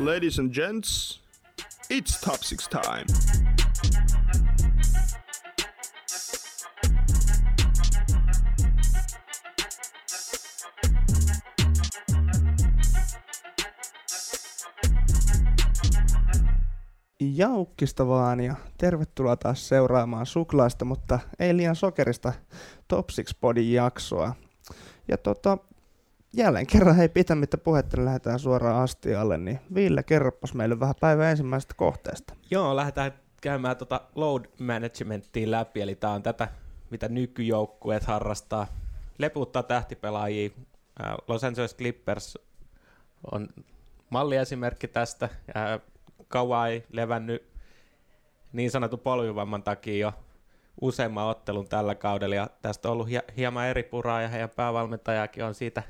Ladies and gents, it's top six time. Jaukkista vaan ja tervetuloa taas seuraamaan suklaista, mutta ei liian sokerista Top 6 Podin jaksoa. Ja tota, jälleen kerran hei pitämättä puhetta, niin lähdetään suoraan astialle, niin Ville, kerropas meille vähän päivän ensimmäisestä kohteesta. Joo, lähdetään käymään tota load managementtia läpi, eli tämä on tätä, mitä nykyjoukkueet harrastaa. Leputtaa tähtipelaajia. Ää, Los Angeles Clippers on malliesimerkki tästä. Ää, Kawhi levännyt niin sanotun polvivamman takia jo useamman ottelun tällä kaudella, ja tästä on ollut hie- hieman eri puraa, ja heidän päävalmentajakin on siitä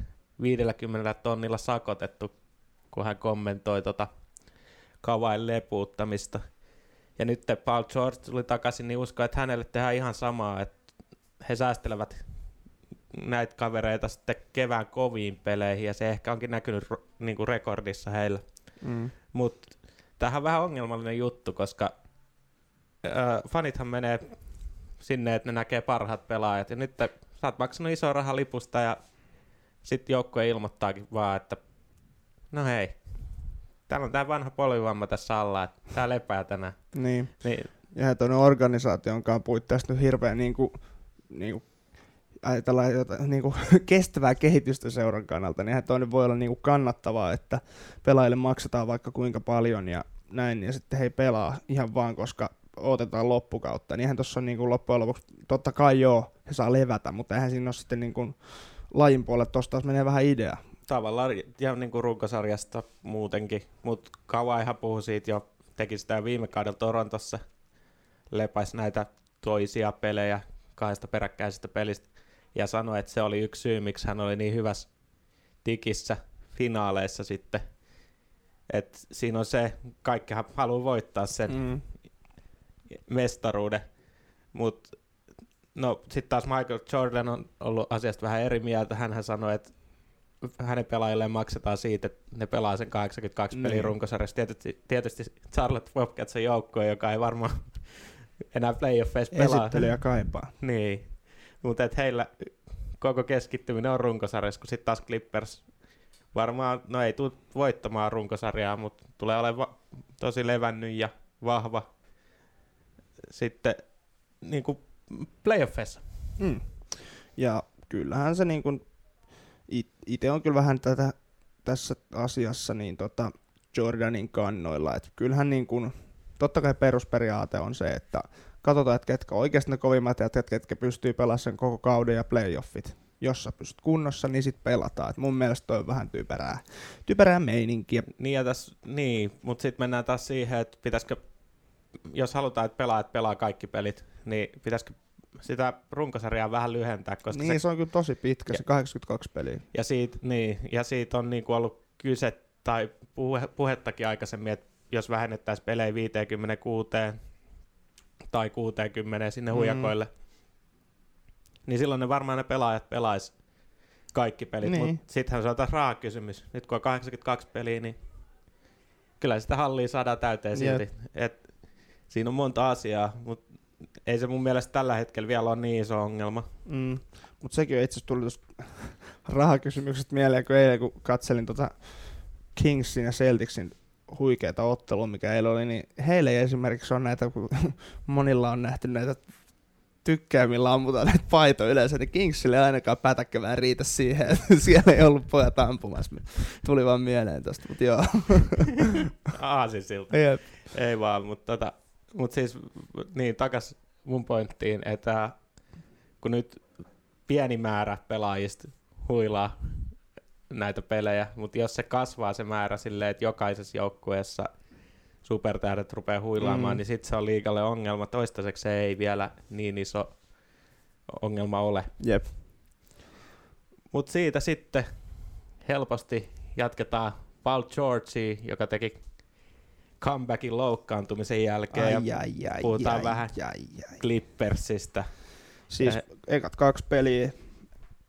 50 tonnilla sakotettu, kun hän kommentoi tota Kavain lepuuttamista. Ja nyt Paul George tuli takaisin, niin uskon, että hänelle tehdään ihan samaa, että he säästelevät näitä kavereita sitten kevään koviin peleihin, ja se ehkä onkin näkynyt niin kuin rekordissa heillä. Mm. Mutta tämähän on vähän ongelmallinen juttu, koska äh, fanithan menee sinne, että ne näkee parhaat pelaajat, ja nyt sä oot maksanut iso raha lipusta, ja sitten joukkue ilmoittaakin vaan, että no hei, täällä on tämä vanha polvivamma tässä alla, että tää lepää tänään. Niin, Niin, ja tuonne organisaation kanssa puitteissa nyt hirveän niin kuin, niin kuin, ajatellaan jotain, niin kuin, kestävää kehitystä seuran kannalta, niin toinen voi olla niin kuin kannattavaa, että pelaajille maksetaan vaikka kuinka paljon ja näin, ja sitten he ei pelaa ihan vaan, koska otetaan loppukautta. Niin eihän tuossa niin kuin loppujen lopuksi, totta kai joo, he saa levätä, mutta eihän siinä ole sitten niin kuin, lajin puolelle, tuossa taas menee vähän idea. tavallaan ja niin kuin runkosarjasta muutenkin, mutta Kawaihan puhui siitä jo, teki sitä viime kaudella Torontossa, lepäisi näitä toisia pelejä kahdesta peräkkäisestä pelistä ja sanoi, että se oli yksi syy, miksi hän oli niin hyvässä tikissä finaaleissa sitten. Et siinä on se, kaikkihan haluaa voittaa sen Mm. mestaruuden, mutta no sitten taas Michael Jordan on ollut asiasta vähän eri mieltä. Hänhän sanoi, että hänen pelaajilleen maksetaan siitä, että ne pelaa sen 82 Niin. pelin runkosarjassa. Tietysti, tietysti Charlotte Bobcats on joukkue, joka ei varmaan enää playoffeissa pelaa. Esittelijä kaipaa. Niin, mutta heillä koko keskittyminen on runkosarjassa, kun sitten taas Clippers varmaan, no ei tule voittamaan runkosarjaa, mutta tulee olemaan tosi levännyt ja vahva sitten niin kuin playoffeissa. Mm. Ja kyllähän se niin kuin, itse on kyllä vähän tätä tässä asiassa niin tota Jordanin kannoilla, että kyllähän niin kuin, totta kai perusperiaate on se, että katsotaan, että ketkä oikeasti ne kovimmat ja ketkä pystyy pelaamaan sen koko kauden ja playoffit. Jos sä pystyt kunnossa, niin sit pelataan. Et mun mielestä toi on vähän typerää, typerää meininkiä. Niin, ja tässä, niin mutta sitten mennään taas siihen, että pitäisikö, jos halutaan, että pelaajat pelaa kaikki pelit, niin pitäisikö sitä runkosarjaa vähän lyhentää, koska Niin, se se on kyllä tosi pitkä, se 82 peliä. Ja siitä, niin, ja siitä on niin kuin ollut kyse tai puhe, puhettakin aikaisemmin, että jos vähennettäisiin pelejä 56 tai 60 sinne Mm. huijakoille, niin silloin ne varmaan ne pelaajat pelais kaikki pelit, Niin. mutta sittenhän se on taas raha kysymys. Nyt kun on 82 peliä, niin kyllä sitä hallia saadaan täyteen silti. Et siinä on monta asiaa, mutta ei se mun mielestä tällä hetkellä vielä ole niin iso ongelma. Mm. Mutta sekin on itse asiassa tullut tuosta rahakysymyksestä mieleen, kun eilen kun katselin tota Kingsin ja Celticsin huikeita ottelua, mikä eilen oli, niin heille ei esimerkiksi on näitä, kun monilla on nähty näitä tykkää, millä ammutaan näitä paitoja yleensä, niin Kingsille ei ainakaan pätäkkevään riitä siihen, että siellä ei ollut pojat ampumassa. Tuli vaan mieleen tosta, mutta joo. Aasinsilta. Jep. Ei vaan, mutta tota, mut siis niin takas mun pointtiin, että kun nyt pieni määrä pelaajista huilaa näitä pelejä, mutta jos se kasvaa se määrä silleen, että jokaisessa joukkueessa supertähdet rupeaa huilaamaan, mm. niin sitten se on liikalle ongelma. Toistaiseksi se ei vielä niin iso ongelma ole. Jep. Mutta siitä sitten helposti jatketaan Paul Georgea, joka teki comebackin loukkaantumisen jälkeen. Ai, ja ai, ai, puhutaan ai, vähän ai, ai. Clippersistä. Siis Eh. ekat kaksi peliä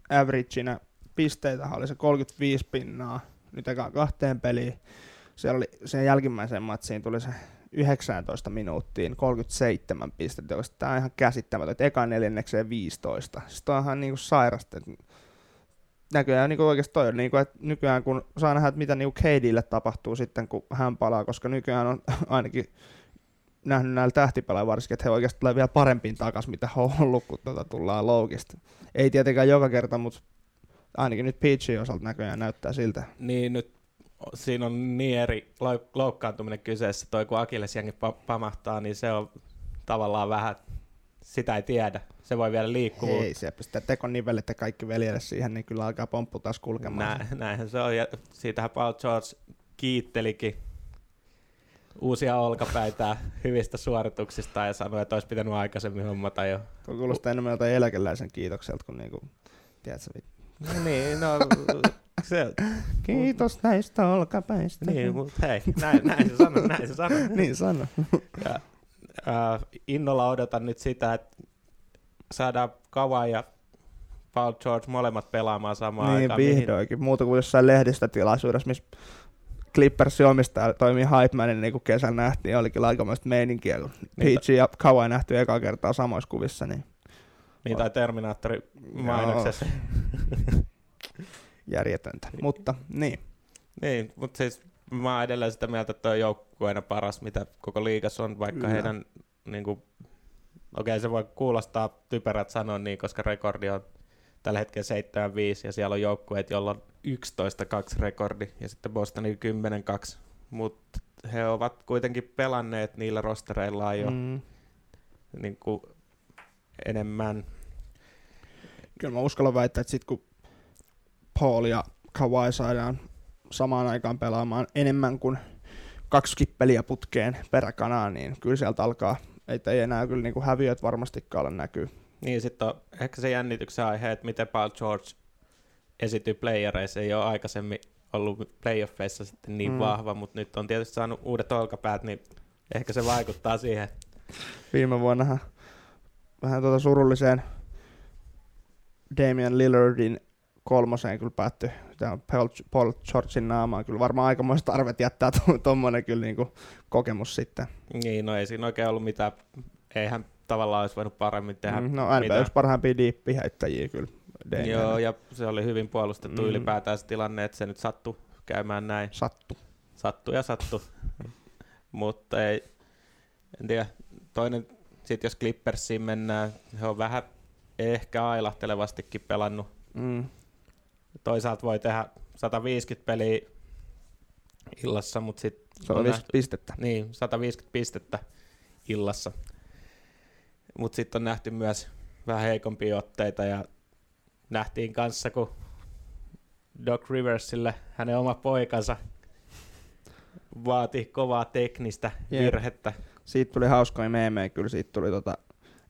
averageina pisteitä oli se 35 pinnaa, nyt ekaan kahteen peliin siellä oli sen jälkimmäiseen matsiin tuli se 19 minuuttiin 37 pistettä, tämä on ihan käsittämätöntä. Eka neljännekseen 15. Siis toi on ihan niinku sairasta. Et näköjään niinku oikeasti toi on, niinku, että nykyään kun saa nähdä, että mitä niinku KDlle tapahtuu sitten, kun hän palaa, koska nykyään on ainakin nähnyt näillä tähtipelaajilla varsinkin, että he oikeasti tulee vielä parempiin takas, mitä he on ollut, kun tuota tullaan loukista. Ei tietenkään joka kerta, mutta ainakin nyt Peachin osalta näköjään näyttää siltä. Niin nyt siinä on niin eri lou- loukkaantuminen kyseessä. Toi kun Akillesjängi pa- pamahtaa, niin se on tavallaan vähän, sitä ei tiedä. Se voi vielä liikkua. Ei, se pistää tekon nivelet ja kaikki veljelle siihen, niin kyllä alkaa pomppu taas kulkemaan. Nä, näinhän se on. Ja siitähän Paul George kiittelikin uusia olkapäitä hyvistä suorituksista ja sanoi, että olisi pitänyt aikaisemmin hommata jo. Tuo kuulostaa enemmän jotain eläkeläisen kiitokselta kuin niinku, tiedätkö, No niin, no se, Kiitos näistä olkapäistä. niin, mutta hei, näin, näin se sanoi, näin se sanoi. niin sano. Ja, äh, innolla odotan nyt sitä, että saadaan Kawhi ja Paul George molemmat pelaamaan samaan niin, aikaan. vihdoinkin. Muuta kuin jossain lehdistötilaisuudessa, missä Clippersin omistaja toimii hype manin, niin kuin kesällä nähtiin, oli kyllä aikamoista meininkiä, kun Niin, PG ja Kawhi nähty eka kertaa samoissa kuvissa, niin Niin, tai Terminaattori mainoksessa. järjetöntä. Mutta niin, Niin, mutta siis mä oon edelleen sitä mieltä, että tuo joukkueena paras, mitä koko liigassa on, vaikka Kyllä. heidän, niin kuin, okei se voi kuulostaa typerät sanoa niin, koska rekordi on tällä hetkellä 7-5, ja siellä on joukkueet, joilla on 11-2 rekordi, ja sitten Bostonin 10-2, mutta he ovat kuitenkin pelanneet niillä rostereillaan jo mm. niin kuin, enemmän. kyllä mä uskallan väittää, että sit kun Paul ja Kawhi saadaan samaan aikaan pelaamaan enemmän kuin kaksi kippeliä putkeen peräkanaan, niin kyllä sieltä alkaa, että ei enää kyllä niinku häviöt varmastikaan ole näkyy. Niin, sitten on ehkä se jännityksen aihe, että miten Paul George esityy playereissa. Ei ole aikaisemmin ollut playoffeissa sitten niin Mm. vahva, mutta nyt on tietysti saanut uudet olkapäät, niin ehkä se vaikuttaa siihen. Viime vuonnahan vähän tuota surulliseen Damian Lillardin kolmoseen kyllä päättyi tämä Paul, Paul Georgein naamaan. Kyllä varmaan aikamoista tarvet jättää tuommoinen kyllä niinku kokemus sitten. Niin, no ei siinä oikein ollut mitään, eihän tavallaan olisi voinut paremmin tehdä. Mm, no NBA yksi parhaimpia diippiheittäjiä kyllä. Damian. Joo, ja se oli hyvin puolustettu Mm. ylipäätään se tilanne, että se nyt sattui käymään näin. Sattu. Sattu ja sattu. Mutta ei, en tiedä, toinen, sit jos Clippersiin mennään, he on vähän ehkä ailahtelevastikin pelannut. Mm. Toisaalta voi tehdä 150 peliä illassa, mutta sitten 150 pistettä. niin, 150 pistettä illassa. Mutta sitten on nähty myös vähän heikompia otteita ja nähtiin kanssa, kun Doc Riversille hänen oma poikansa vaati kovaa teknistä Jep. virhettä. Siitä tuli hauskoja meemejä, kyllä siitä tuli tota,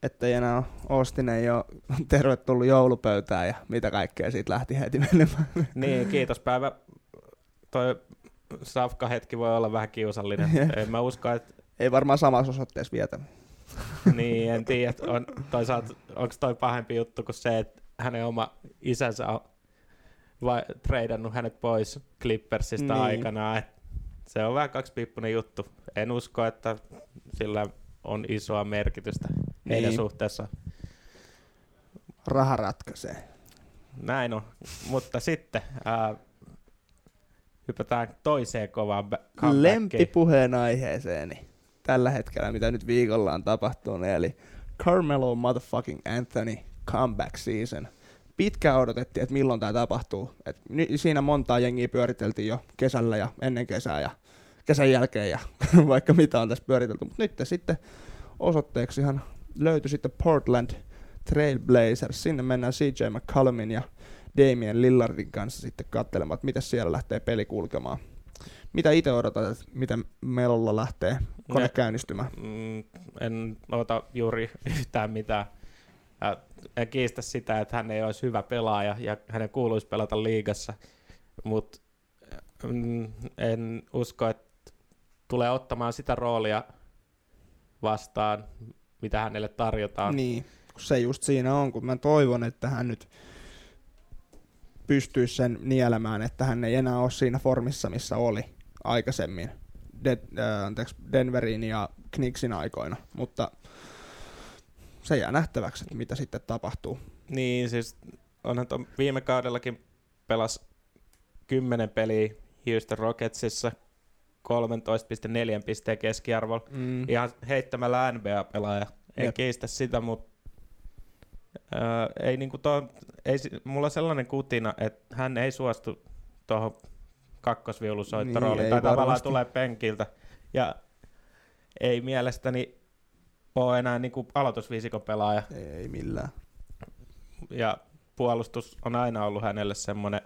että ei enää Austin ei ole tervetullut joulupöytään ja mitä kaikkea siitä lähti heti menemään. Niin, kiitos päivä. Toi safka hetki voi olla vähän kiusallinen. En mä usko, että Ei varmaan samassa osoitteessa vietä. niin, en tiedä, on, toisaalta onko toi pahempi juttu kuin se, että hänen oma isänsä on vai, treidannut hänet pois Clippersista niin. aikanaan. Et se on vähän kaksipiippunen juttu. En usko, että sillä on isoa merkitystä heidän Niin. suhteessa. Raha ratkaisee. Näin on. Mutta sitten ää, hypätään toiseen kovaan. Lempipuheen aiheeseeni tällä hetkellä, mitä nyt viikolla on tapahtunut, eli Carmelo motherfucking Anthony comeback season. Pitkään odotettiin, että milloin tämä tapahtuu. Et siinä montaa jengiä pyöriteltiin jo kesällä ja ennen kesää ja kesän jälkeen ja vaikka mitä on tässä pyöritelty. Mutta nyt sitten osoitteeksihan löytyi sitten Portland Trailblazers. Sinne mennään CJ McCollumin ja Damien Lillardin kanssa sitten katselemaan, että miten siellä lähtee peli kulkemaan. Mitä itse odotat, että miten Melolla lähtee kone Ne- käynnistymään? Mm, en ota juuri yhtään mitään. En kiistä sitä, että hän ei olisi hyvä pelaaja ja hänen kuuluisi pelata liigassa, mutta en usko, että tulee ottamaan sitä roolia vastaan, mitä hänelle tarjotaan. Niin, kun se just siinä on, kun mä toivon, että hän nyt pystyisi sen nielemään, että hän ei enää ole siinä formissa, missä oli aikaisemmin De- äh, anteeksi, Denverin ja Knicksin aikoina, mutta se jää nähtäväksi, että mitä sitten tapahtuu. Niin, siis onhan tuon viime kaudellakin pelas 10 peliä Houston Rocketsissa 13,4 pisteen keskiarvolla. Mm. Ihan heittämällä NBA-pelaaja. En Jep. kiistä sitä, mutta öö, ei niinku to, ei, mulla on sellainen kutina, että hän ei suostu tuohon kakkosviulusoittorooliin, Niin, tai tavallaan varmasti. tulee penkiltä. Ja ei mielestäni ole enää niinku aloitusviisikon pelaaja. Ei millään. Ja puolustus on aina ollut hänelle semmoinen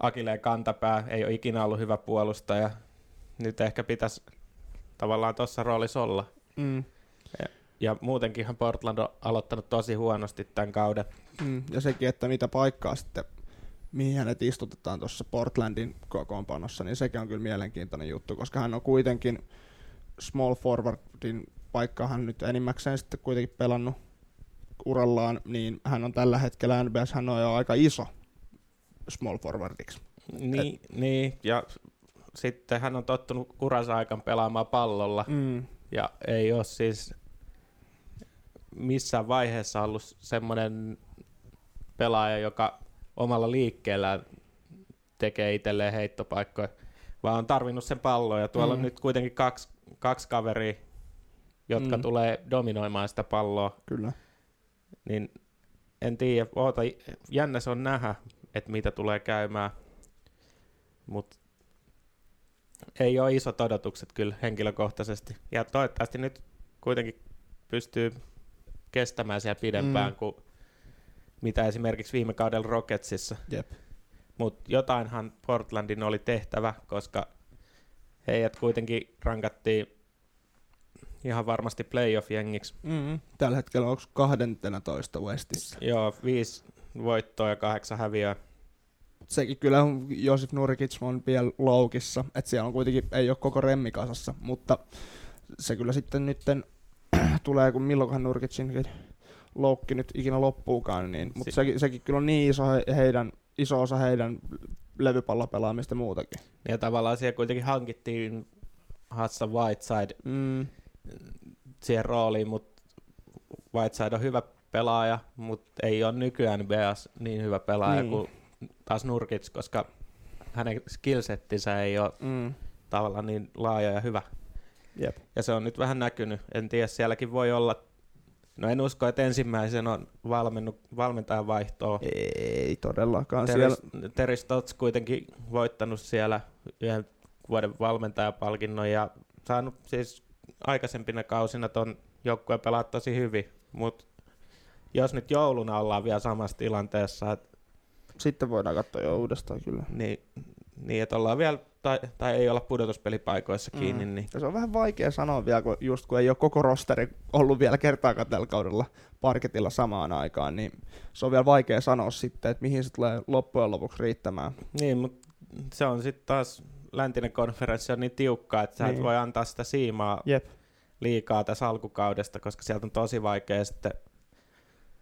akileen kantapää, ei ole ikinä ollut hyvä puolustaja. Nyt ehkä pitäisi tavallaan tuossa roolissa olla. Mm. Ja muutenkinhan Portland on aloittanut tosi huonosti tämän kauden. Mm. Ja sekin, että mitä paikkaa sitten, mihin hänet istutetaan tuossa Portlandin kokoonpanossa, niin sekin on kyllä mielenkiintoinen juttu, koska hän on kuitenkin small forwardin paikkaa hän nyt enimmäkseen sitten kuitenkin pelannut urallaan, niin hän on tällä hetkellä NBS, hän on jo aika iso small forwardiksi. Niin, niin, ja sitten hän on tottunut uransa aikaan pelaamaan pallolla, Mm. ja ei ole siis missään vaiheessa ollut semmoinen pelaaja, joka omalla liikkeellään tekee itselleen heittopaikkoja, vaan on tarvinnut sen pallon, ja tuolla Mm. on nyt kuitenkin kaksi, kaksi kaveria, jotka Mm. tulee dominoimaan sitä palloa, Kyllä. niin en tiedä, oota, jännä se on nähdä, että mitä tulee käymään, mutta ei ole isot odotukset kyllä henkilökohtaisesti. Ja toivottavasti nyt kuitenkin pystyy kestämään siellä pidempään Mm. kuin mitä esimerkiksi viime kaudella Rocketsissa. Jep. Mutta jotainhan Portlandin oli tehtävä, koska heidät kuitenkin rankattiin ihan varmasti playoff-jengiksi. Mm. Tällä hetkellä onko 12 Westissä? Joo, viisi voittoa ja kahdeksan häviöä. Sekin kyllä on, Josif Nurkic on vielä loukissa, että siellä on kuitenkin, ei ole koko remmi kasassa, mutta se kyllä sitten nytten tulee, kun milloinkohan Nurkicin loukki nyt ikinä loppuukaan, niin, mutta Si- sekin, sekin kyllä on niin iso, he, heidän, iso osa heidän levypallopelaamista ja muutakin. Ja tavallaan siellä kuitenkin hankittiin Hassan Whiteside Mm, siihen rooliin, mutta Whiteside on hyvä pelaaja, mutta ei ole nykyään NBAs niin hyvä pelaaja Niin. kuin taas Nurkic, koska hänen skillsettinsä ei ole mm, tavallaan niin laaja ja hyvä. jep. Ja se on nyt vähän näkynyt. En tiedä, sielläkin voi olla, no en usko, että ensimmäisen on valmennu, valmentajan vaihtoa. Ei todellakaan. Terry, Siellä, Terry Stotts kuitenkin voittanut siellä yhden vuoden valmentajapalkinnon ja saanut siis aikaisempina kausina ton joukkueen pelaa tosi hyvin, mutta jos nyt jouluna ollaan vielä samassa tilanteessa, et, sitten voidaan katsoa jo uudestaan kyllä. niin, niin että ollaan vielä, tai, tai ei olla pudotuspelipaikoissa kiinni, Mm. niin. niin se on vähän vaikea sanoa vielä, kun just kun ei ole koko rosteri ollut vielä kertaakaan tällä kaudella parketilla samaan aikaan, niin se on vielä vaikea sanoa sitten, että mihin se tulee loppujen lopuksi riittämään. Niin, mutta se on sitten taas läntinen konferenssi on niin tiukka, että sä niin. et voi antaa sitä siimaa Jep. liikaa tässä alkukaudesta, koska sieltä on tosi vaikea sitten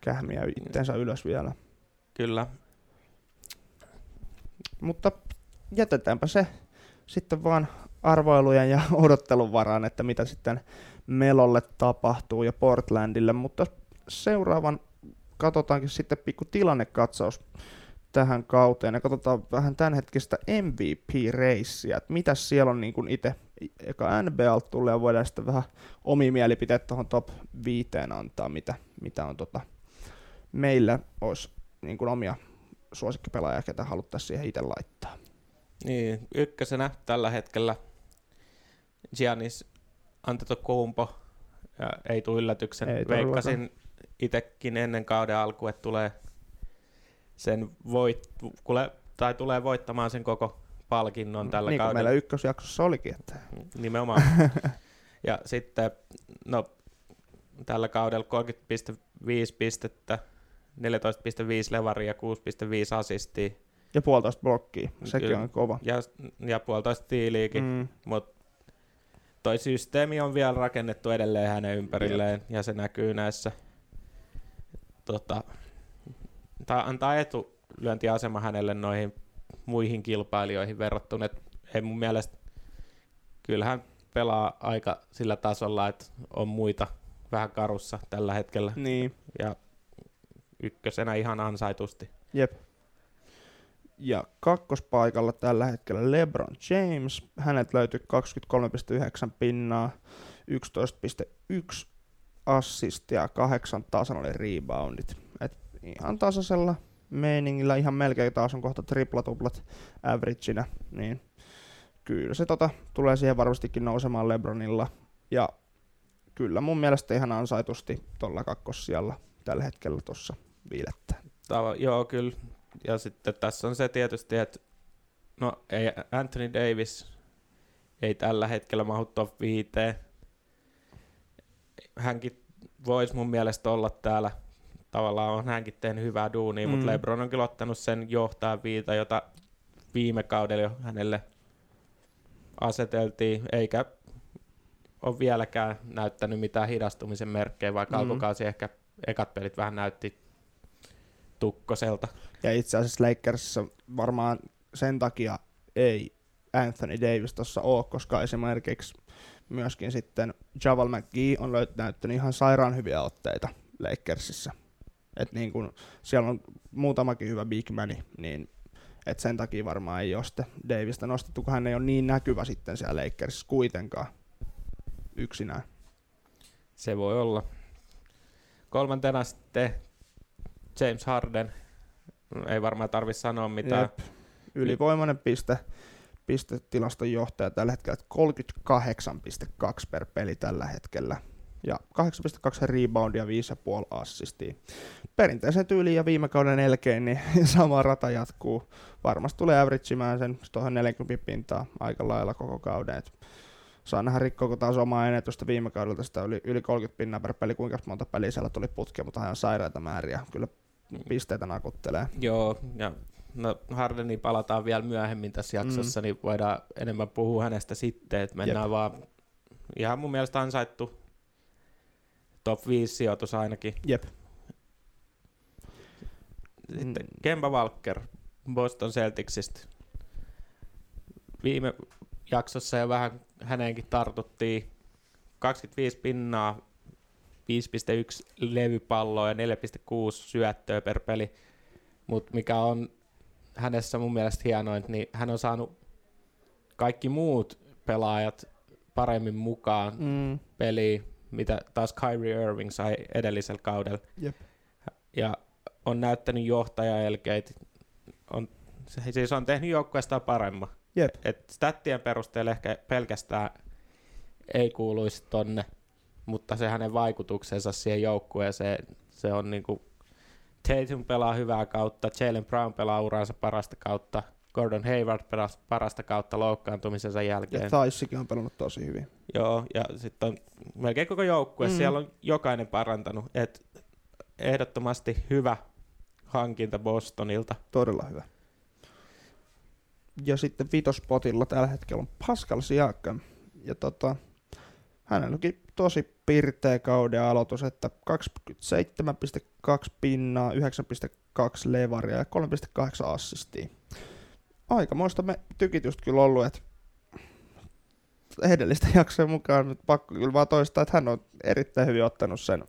Kähmiä itsensä ylös vielä. kyllä. Mutta jätetäänpä se sitten vaan arvoilujen ja odottelun varaan, että mitä sitten Melolle tapahtuu ja Portlandille, mutta seuraavan katsotaankin sitten pikku tilannekatsaus tähän kauteen ja katsotaan vähän tämänhetkistä MVP-reissiä, että mitä siellä on niin itse eka NBA tulee ja voidaan sitten vähän omia mielipiteitä tuohon top viiteen antaa, mitä, mitä on tota, meillä olisi niin omia suosikkipelaajia, ketä haluttaisiin siihen itse laittaa. Niin, ykkösenä tällä hetkellä Giannis Antetokounmpo. Ja ei tule yllätyksen. Ei. Veikkasin itsekin ennen kauden alkua, että tulee sen voit, kule, tai tulee voittamaan sen koko palkinnon tällä niin kaudella. meillä ykkösjaksossa olikin. Että... Nimenomaan. ja sitten, no, tällä kaudella 30,5 pistettä, 14,5 levaria ja 6,5 asistia Ja puolitoista blokkia, sekin Kyllä. on kova. ja, ja puolitoista tiiliikin. Mm, Mutta toi systeemi on vielä rakennettu edelleen hänen ympärilleen ja se näkyy näissä tota, tai antaa etulyöntiasema hänelle noihin muihin kilpailijoihin verrattuna, että ei mun mielestä, kyllähän pelaa aika sillä tasolla, että on muita vähän karussa tällä hetkellä. Niin, Ja ykkösenä ihan ansaitusti. jep. Ja kakkospaikalla tällä hetkellä LeBron James. Hänet löytyi 23,9 pinnaa, 11,1 assistia ja kahdeksan tasan oli reboundit. Et ihan tasaisella meiningillä, ihan melkein taas on kohta triplatuplat averageina, niin kyllä se tota, tulee siihen varmastikin nousemaan Lebronilla. Ja kyllä mun mielestä ihan ansaitusti tuolla kakkossijalla tällä hetkellä tuossa viilettää. Tava, joo, kyllä. Ja sitten tässä on se tietysti, että no ei Anthony Davis ei tällä hetkellä mahu top 5. Hänkin voisi mun mielestä olla täällä. Tavallaan on hänkin tehnyt hyvää duunia, mm. Mutta LeBron on kyllä ottanut sen johtaa viita, jota viime kaudella jo hänelle aseteltiin, eikä ole vieläkään näyttänyt mitään hidastumisen merkkejä, vaikka mm. alkukausi ehkä ekat pelit vähän näytti tukkoselta. Ja itse asiassa Lakersissa varmaan sen takia ei Anthony Davis tuossa ole, koska esimerkiksi myöskin sitten Javal McGee on löyt- näyttänyt ihan sairaan hyviä otteita Lakersissa. Et niin kun siellä on muutamakin hyvä big mani, niin et sen takia varmaan ei ole sitten Davista nostettu, kun hän ei ole niin näkyvä sitten siellä Lakersissa kuitenkaan yksinään. Se voi olla. Kolmantena sitten James Harden. Ei varmaan tarvi sanoa mitään. Jep. Ylivoimainen piste, pistetilaston johtaja tällä hetkellä, että 38,2 per peli tällä hetkellä. Ja 8,2 reboundia, 5,5 assistia. Perinteisen tyyliin ja viime kauden elkeen, niin sama rata jatkuu. Varmasti tulee averageimään sen tuohon 40 pintaa aika lailla koko kauden. Et saa nähdä rikkoako taas omaa ennätystä viime kaudelta sitä yli, yli 30 pinnaa per peli, kuinka monta peliä siellä tuli putkea, mutta ihan sairaita määriä. Kyllä pisteitä nakuttelee. Joo, ja no Hardeniin palataan vielä myöhemmin tässä jaksossa, mm. niin voidaan enemmän puhua hänestä sitten, että mennään Jep. vaan ihan mun mielestä ansaittu top 5 sijoitus ainakin. Jep. Sitten Mm. Kemba Walker Boston Celticsistä. Viime jaksossa jo vähän häneenkin tartuttiin 25 pinnaa, 5,1 levypalloa ja 4,6 syöttöä per peli. Mutta mikä on hänessä mun mielestä hienointa, niin hän on saanut kaikki muut pelaajat paremmin mukaan Mm. peliin, mitä taas Kyrie Irving sai edellisellä kaudella. Jep. Ja on näyttänyt johtajaelkeitä. On, se- siis on tehnyt joukkueestaan paremman. Jep. Et stattien perusteella ehkä pelkästään ei kuuluisi tonne, mutta se hänen vaikutuksensa siihen joukkueeseen, se on niinku Tatum pelaa hyvää kautta, Jalen Brown pelaa uraansa parasta kautta, Gordon Hayward pelaa parasta kautta loukkaantumisensa Ja jälkeen. Thaissikin on pelannut tosi hyvin. Joo, ja sitten on melkein koko joukkue, Mm. mm. siellä on jokainen parantanut. Et ehdottomasti hyvä hankinta Bostonilta. Todella hyvä. Ja sitten vitospotilla tällä hetkellä on Pascal Siakam. Ja tota, hänellä onkin tosi pirteä kauden aloitus, että 27,2 pinnaa, 9,2 levaria ja 3,8 assistia. Aikamoista me tykitystä kyllä ollut, että edellistä jaksoa mukaan nyt pakko kyllä vaan toistaa, että hän on erittäin hyvin ottanut sen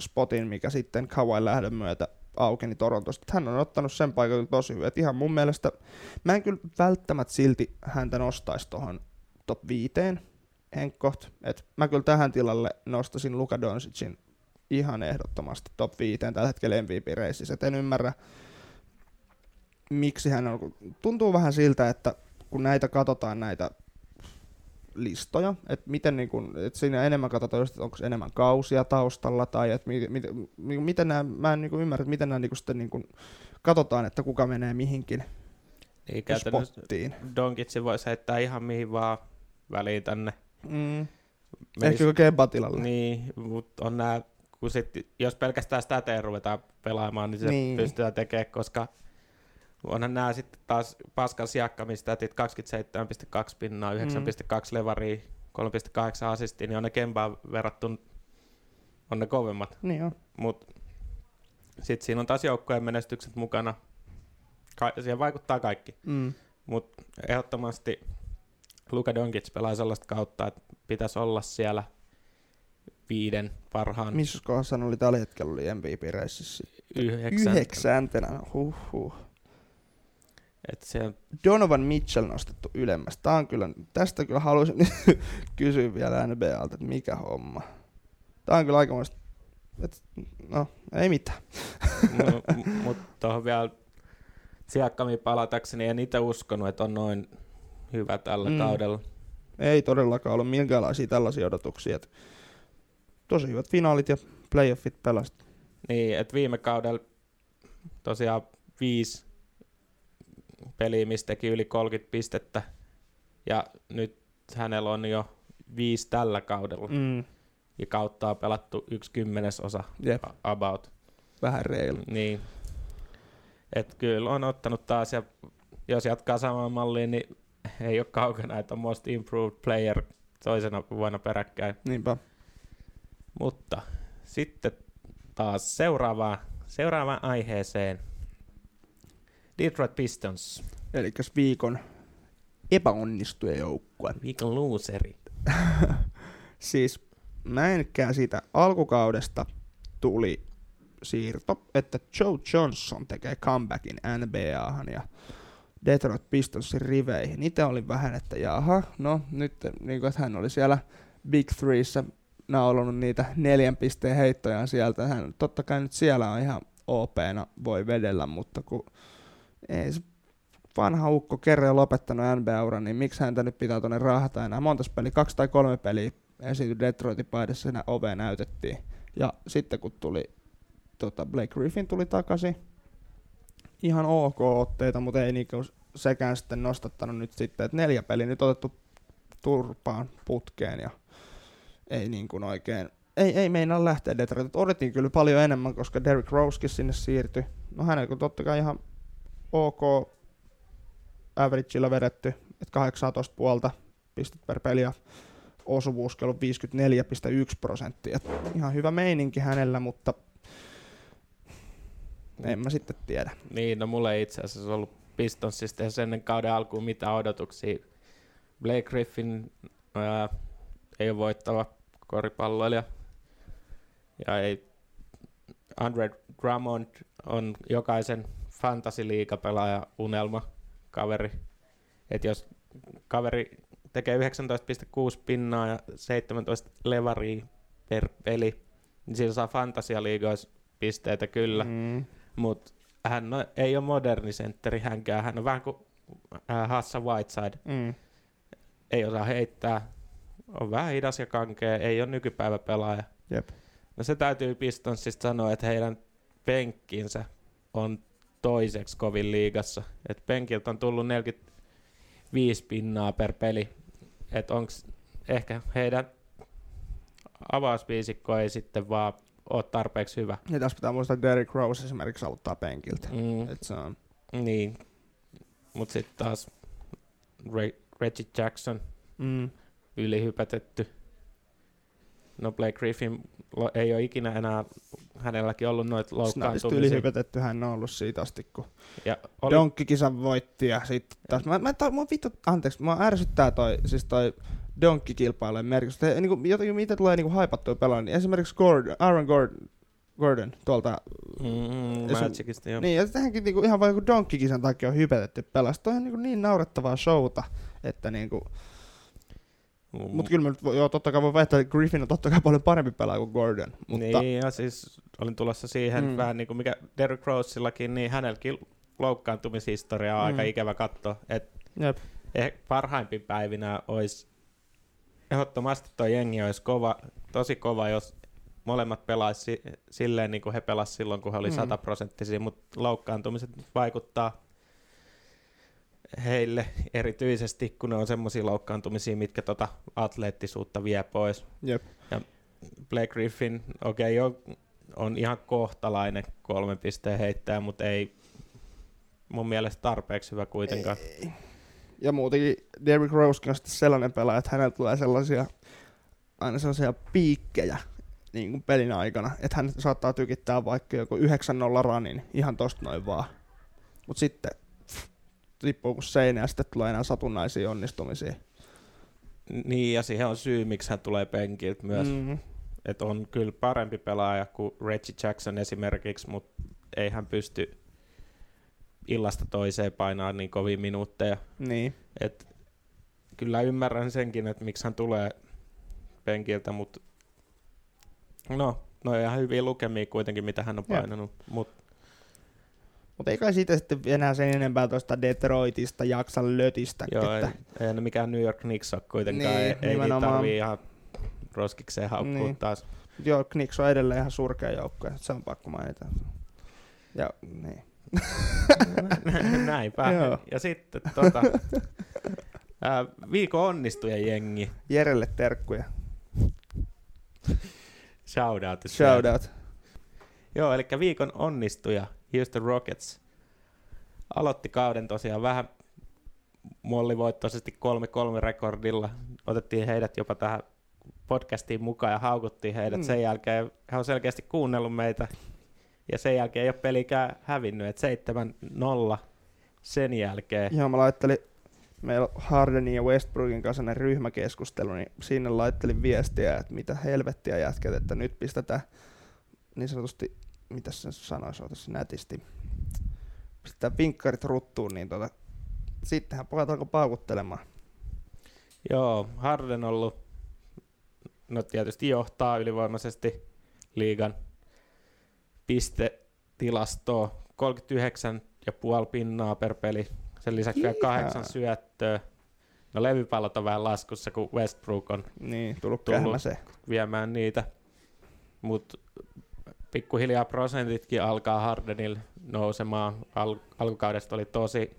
spotin, mikä sitten Kawai lähdön myötä aukeni Torontosta. Että Hän on ottanut sen paikan tosi hyvin. Että ihan mun mielestä, mä en kyllä välttämättä silti häntä nostaisi tuohon top viiteen henkkoht. Et mä kyllä tähän tilalle nostasin Luka Doncicin ihan ehdottomasti top viiteen tällä hetkellä MVP-reississä. Et en ymmärrä, miksi hän on, tuntuu vähän siltä, että kun näitä katsotaan näitä listoja, että miten niin kun, että siinä enemmän katsotaan että onko enemmän kausia taustalla tai että mi, mi, mi, miten nämä, mä en niin ymmärrä, että miten nämä niin kuin sitten niin kuin katsotaan, että kuka menee mihinkin Niin spottiin. Donkitsi voisi heittää ihan mihin vaan väliin tänne. Mm. Menis- Ehkä Kemba tilalle. Niin, mutta on nää, kun sit, jos pelkästään sitä ruvetaan pelaamaan, niin se Niin. pystytään tekemään, koska onhan nämä sitten taas Pascal Siakkamin statit 27,2 pinnaa, 9,2 levaria, 3,8 assistia, niin on ne Kembaan verrattuna on ne kovemmat. Niin on. Mutta sitten siinä on taas joukkojen menestykset mukana. Ka- siihen vaikuttaa kaikki. Mm. Mutta ehdottomasti Luka Doncic pelaa sellaista kautta, että pitäisi olla siellä viiden parhaan Missä kohdassa hän oli tällä hetkellä oli MVP-reississä? yhdeksän. Yhdeksäntenä, huhhuh. Et se on, Donovan Mitchell nostettu ylemmäs. Tää on kyllä, tästä kyllä haluaisin kysyä vielä NBAlta, että mikä homma. Tää on kyllä aikamoista, et, no ei mitään. mutta tuohon vielä Siakkamiin palatakseni en itse uskonut, että on noin hyvä tällä Mm. kaudella. Ei todellakaan ollut minkäänlaisia tällaisia odotuksia. Et tosi hyvät finaalit ja playoffit pelasit. Niin, että viime kaudella tosiaan viisi peliä, mistä teki yli 30 pistettä. Ja nyt hänellä on jo viisi tällä kaudella. Mm. Ja kautta on pelattu yksi kymmenesosa Jep, about. vähän reilu. Niin. Et kyllä on ottanut taas, ja jos jatkaa samaan malliin, niin ei ole kaukana, että on most improved player toisena vuonna peräkkäin. Niinpä. Mutta sitten taas seuraavaan, seuraavaan aiheeseen. Detroit Pistons, Eli viikon epäonnistuja joukkue. viikon loseri. Siis mä en käsitä. Alkukaudesta tuli siirto, että Joe Johnson tekee comebackin NBAhan ja Detroit Pistonsin riveihin. Itse olin vähän, että jaha, no nyt niin kuin, että hän oli siellä Big Threeissä naulannut niitä neljän pisteen heittojaan sieltä. Hän totta kai nyt siellä on ihan OP-na voi vedellä, mutta kun ei se vanha ukko kerran lopettanut NBA-uran, niin miksi häntä nyt pitää tuonne raahata enää? Monta peliä, kaksi tai kolme peliä esiintyi Detroitin paidassa, siinä ove näytettiin. Ja sitten kun tuli, tota, Blake Griffin tuli takaisin, ihan ok otteita, mutta ei niinku sekään sitten nostattanut nyt sitten, että neljä peliä nyt otettu turpaan putkeen ja ei niin kuin oikein, ei, ei meinaa lähteä Detroit. Odotin kyllä paljon enemmän, koska Derrick Rosekin sinne siirtyi. No hänellä kun totta kai ihan ok averagella vedetty, että 18 puolta pistet per peli ja osuvuus ollut 54,1 prosenttia. Ihan hyvä meininki hänellä, mutta en mä sitten tiedä. Niin, no mulla ei itse asiassa ollut Pistonsista edes ennen kauden alkuun mitään odotuksia. Blake Griffin ää, ei ole voittava koripalloilija. Ja ei, Andre Drummond on jokaisen fantasy-liigapelaaja unelma kaveri. Et jos kaveri tekee 19,6 pinnaa ja 17 levaria per peli, niin sillä saa fantasialiigoissa pisteitä kyllä. Mm. Mutta hän on, ei ole moderni sentteri hänkään. Hän on vähän kuin äh, Hassa Whiteside. Mm. Ei osaa heittää. On vähän hidas ja kankea. Ei ole nykypäiväpelaaja. Jep. No se täytyy Pistonsista sanoa, että heidän penkkinsä on toiseksi kovin liigassa. Et penkiltä on tullut 45 pinnaa per peli. Et onks ehkä heidän avausviisikko ei sitten vaan ole tarpeeksi hyvä. Ja tässä pitää muistaa, että Derrick Rose esimerkiksi aloittaa penkiltä. Mm. Et se on, Niin, mutta sitten taas Re- Reggie Jackson mm. ylihypätetty. No Blake Griffin lo- ei ole ikinä enää, hänelläkin ollut noita Snapista loukkaantumisia. ylihypetetty hän on ollut siitä asti, kun Ja oli, Donkkikisan voitti ja sitten taas, mä, mä, mä, mä vittu, anteeksi, mä ärsyttää toi, siis toi Donkki-kilpailujen merkitys. Te, niin kuin, jotenkin, mitä tulee niin kuin haipattua pelaa, niin esimerkiksi Gordon, Aaron Gordon, Gordon tuolta, mm, Magicista, joo. niin, ja tähänkin niin kuin, ihan vain Donkkikisan takia on hypetetty pelas. Toi on niin, kuin, niin naurettavaa showta, että niin kuin, Mm, Mutta kyllä mä nyt, joo, totta kai voi väittää, että Griffin on totta kai paljon parempi pelaaja kuin Gordon. Mutta Niin, ja siis olin tulossa siihen Mm. vähän niin kuin mikä Derrick Roseillakin, niin hänelläkin loukkaantumishistoria on mm. aika ikävä katsoa. Et jep, eh, parhaimpin päivinä olisi ehdottomasti tuo jengi olisi kova, tosi kova, jos molemmat pelaisi si- silleen niin kuin he pelasivat silloin, kun he oli Mm. sataprosenttisia, mutta loukkaantumiset vaikuttaa heille erityisesti, kun ne on semmoisia loukkaantumisia, mitkä tota atleettisuutta vie pois. jep. Blake Griffin, okei, okay, on, on ihan kohtalainen kolmen pisteen heittäjä, mutta ei mun mielestä tarpeeksi hyvä kuitenkaan. Ja muutenkin Derrick Rose on sitten sellainen pelaaja, että hänellä tulee sellaisia, aina sellaisia piikkejä niin kuin pelin aikana, että hän saattaa tykittää vaikka joku 9-0 ranin ihan tosta noin vaan. Mutta sitten pff, tippuu kuin seinä ja sitten tulee enää satunnaisia onnistumisia. Niin, ja siihen on syy, miksi hän tulee penkiltä myös. Mm-hmm. Että on kyllä parempi pelaaja kuin Reggie Jackson esimerkiksi, mutta ei hän pysty illasta toiseen painaa niin kovin minuutteja. Niin. Et kyllä ymmärrän senkin, että miksi hän tulee penkiltä, mutta no, no ihan hyviä lukemia kuitenkin, mitä hän on painanut. Mut Mutta ei kai siitä sitten enää sen enempää tuosta Detroitista jaksa lötistä. joo, ei, että, ei ne mikään New York Knicks ole kuitenkaan, Niin, ei, ei niitä tarvii ihan roskikseen haukkua Niin. taas. joo, Knicks on edelleen ihan surkea joukkue, se on pakko mainita. Ja niin. Näinpä. Joo. ja sitten tota, ää, viikon onnistuja jengi. Jerelle terkkuja. Shout out. Shout out. Joo, eli viikon onnistuja Houston Rockets aloitti kauden tosiaan vähän mollivoittoisesti 3-3 rekordilla. Otettiin heidät jopa tähän podcastiin mukaan ja haukuttiin heidät. Mm. Sen jälkeen he on selkeästi kuunnellut meitä ja sen jälkeen ei ole pelikään hävinnyt, että 7-0 sen jälkeen. Joo, mä laittelin, meillä on Hardenin ja Westbrookin kanssa ne ryhmäkeskustelu, niin sinne laittelin viestiä, että mitä helvettiä jätkät, että nyt pistetään niin sanotusti, mitä sen sanoisi, otas nätisti, pistetään pinkkarit ruttuun, niin tota, sittenhän pojat alkoi paukuttelemaan. Joo, Harden on ollut, no tietysti johtaa ylivoimaisesti liigan pistetilastoa, 39,5 pinnaa per peli, sen lisäksi vielä kahdeksan syöttöä. No levypallot on vähän laskussa, kun Westbrook on Niin, tullut Tullut. se. viemään niitä, mutta pikkuhiljaa prosentitkin alkaa Hardenille nousemaan. Al- alkukaudesta oli tosi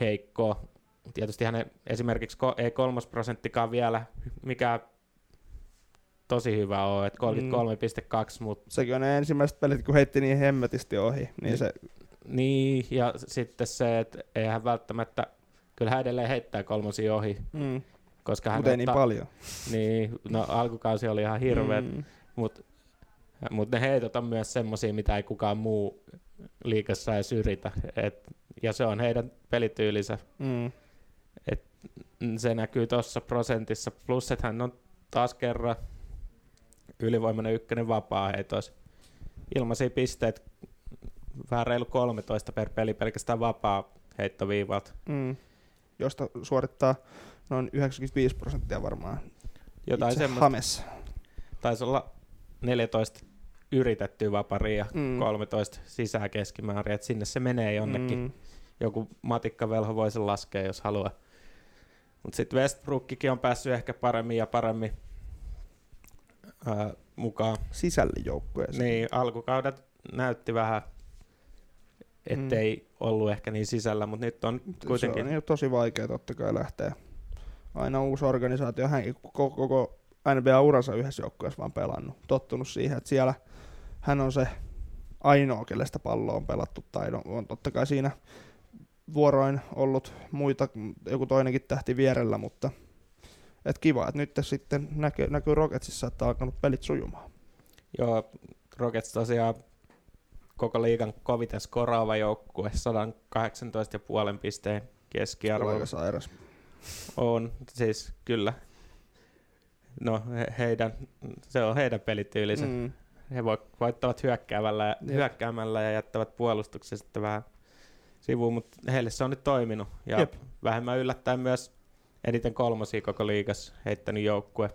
heikko. Tietysti hänen esimerkiksi ko- ei kolmas prosenttikaan vielä mikä tosi hyvä ole, että 33,2, mutta Sekin on ne ensimmäiset pelit, kun heitti niin hemmetisti ohi, niin Niin. se, niin, ja sitten se, että eihän välttämättä, kyllä hän edelleen heittää kolmosia ohi, mm, koska hän mutta ei niin paljon. Niin, no alkukausi oli ihan hirveä, Mm, Mutta mut ne heitot on myös semmosia, mitä ei kukaan muu liikassa edes yritä. Et, ja se on heidän pelityylinsä. mm, Se näkyy tuossa prosentissa. Plus, että hän on taas kerran ylivoimainen ykkönen vapaa heitos. Ilmaisia pisteet, vähän reilu 13 per peli pelkästään vapaa heittoviivalta. mm, josta suorittaa noin 95 prosenttia varmaan. Jotain Itse semmoista. Hamessa. Taisi olla 14 yritettyä vaparia, Mm. mm. 13 sisään keskimäärin, että sinne se menee jonnekin. Mm, joku matikkavelho voi sen laskea, jos haluaa. Mutta sitten Westbrookikin on päässyt ehkä paremmin ja paremmin ää, mukaan. sisälle joukkueeseen. Niin, alkukaudet näytti vähän, ettei mm. ollut ehkä niin sisällä, mutta nyt on kuitenkin... Se on tosi vaikea totta kai lähteä. Aina uusi organisaatio, hänkin koko, koko NBA-uransa yhdessä joukkueessa vaan pelannut. Tottunut siihen, että siellä hän on se ainoa, kelle sitä palloa on pelattu. Tai on, on totta kai siinä vuoroin ollut muita, joku toinenkin tähti vierellä, mutta et kiva, että nyt sitten näkyy, näkyy Rocketsissa, että on alkanut pelit sujumaan. Joo, Rockets tosiaan koko liigan koviten skoraava joukkue, 118,5 pisteen keskiarvo. Aika sairas. On, siis kyllä. No he, heidän, se on heidän pelityylinsä. Mm. He vo- voittavat hyökkäämällä ja, Jep. hyökkäämällä ja jättävät puolustuksen sitten vähän sivuun, mutta heille se on nyt toiminut. Ja Jep. vähemmän yllättäen myös eniten kolmosia koko liigas heittänyt joukkue.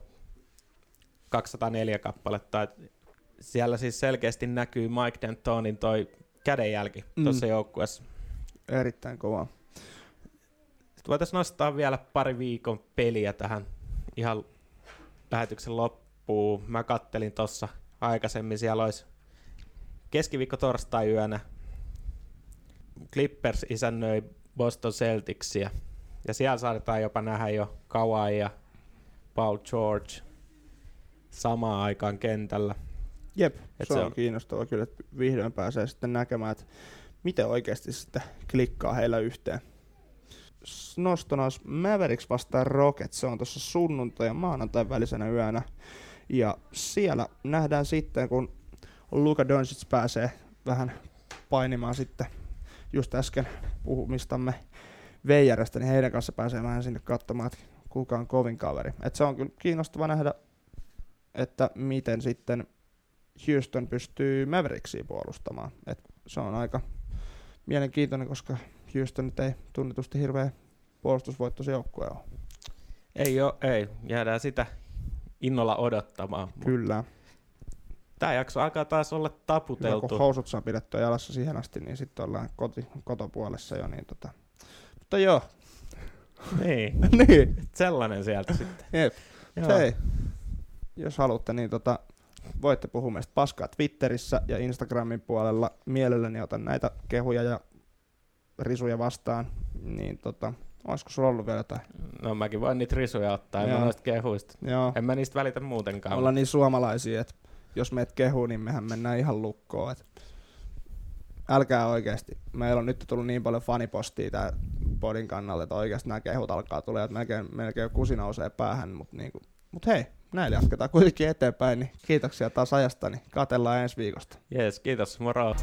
204 kappaletta. Et siellä siis selkeästi näkyy Mike D'Antonin toi kädenjälki mm. tuossa joukkueessa. Erittäin kova. Sitten voitaisiin nostaa vielä pari viikon peliä tähän ihan lähetyksen loppuun. Mä kattelin tuossa aikaisemmin, siellä olisi keskiviikko torstai yönä Clippers isännöi Boston Celticsia. Ja siellä saadaan jopa nähdä jo Kawhi ja Paul George samaan aikaan kentällä. Jep, Et se, se on, kiinnostavaa kyllä, että vihdoin pääsee sitten näkemään, että miten oikeasti sitten klikkaa heillä yhteen. Nostona olisi Mavericks vastaan Rockets, se on tuossa sunnuntai ja maanantai välisenä yönä. Ja siellä nähdään sitten, kun Luka Doncic pääsee vähän painimaan sitten just äsken puhumistamme Veijarestä, niin heidän kanssa pääsee vähän sinne katsomaan, että kuka on kovin kaveri. Et se on kyllä kiinnostava nähdä, että miten sitten Houston pystyy Mavericksiin puolustamaan. Et se on aika mielenkiintoinen, koska Houston nyt ei tunnetusti hirveä puolustusvoittoisen joukkue ole. Ei ole, ei. Jäädään sitä innolla odottamaan. Kyllä. Tämä jakso alkaa taas olla Hyvä, taputeltu. kun housut saa pidettyä jalassa siihen asti, niin sitten ollaan koti, kotopuolessa jo. Niin tota. Mutta joo, Niin, niin, sellainen sieltä sitten. jep. Joo. Hei, jos haluatte, niin tota, voitte puhua meistä paskaa Twitterissä ja Instagramin puolella. Mielelläni otan näitä kehuja ja risuja vastaan. Niin tota, olisiko sulla ollut vielä jotain? No mäkin voin niitä risuja ottaa, en mä noista kehuista. Joo, En mä niistä välitä muutenkaan. ollaan niin suomalaisia, että jos meet kehuu, niin mehän mennään ihan lukkoon. Et älkää oikeasti. Meillä on nyt tullut niin paljon fanipostia tää podin kannalta, että oikeasti nämä kehut alkaa tulla, että melkein, melkein kusi nousee päähän, mutta niinku, mut hei, näillä jatketaan kuitenkin eteenpäin, niin kiitoksia taas ajasta, niin katellaan ensi viikosta. Jees, kiitos, moro.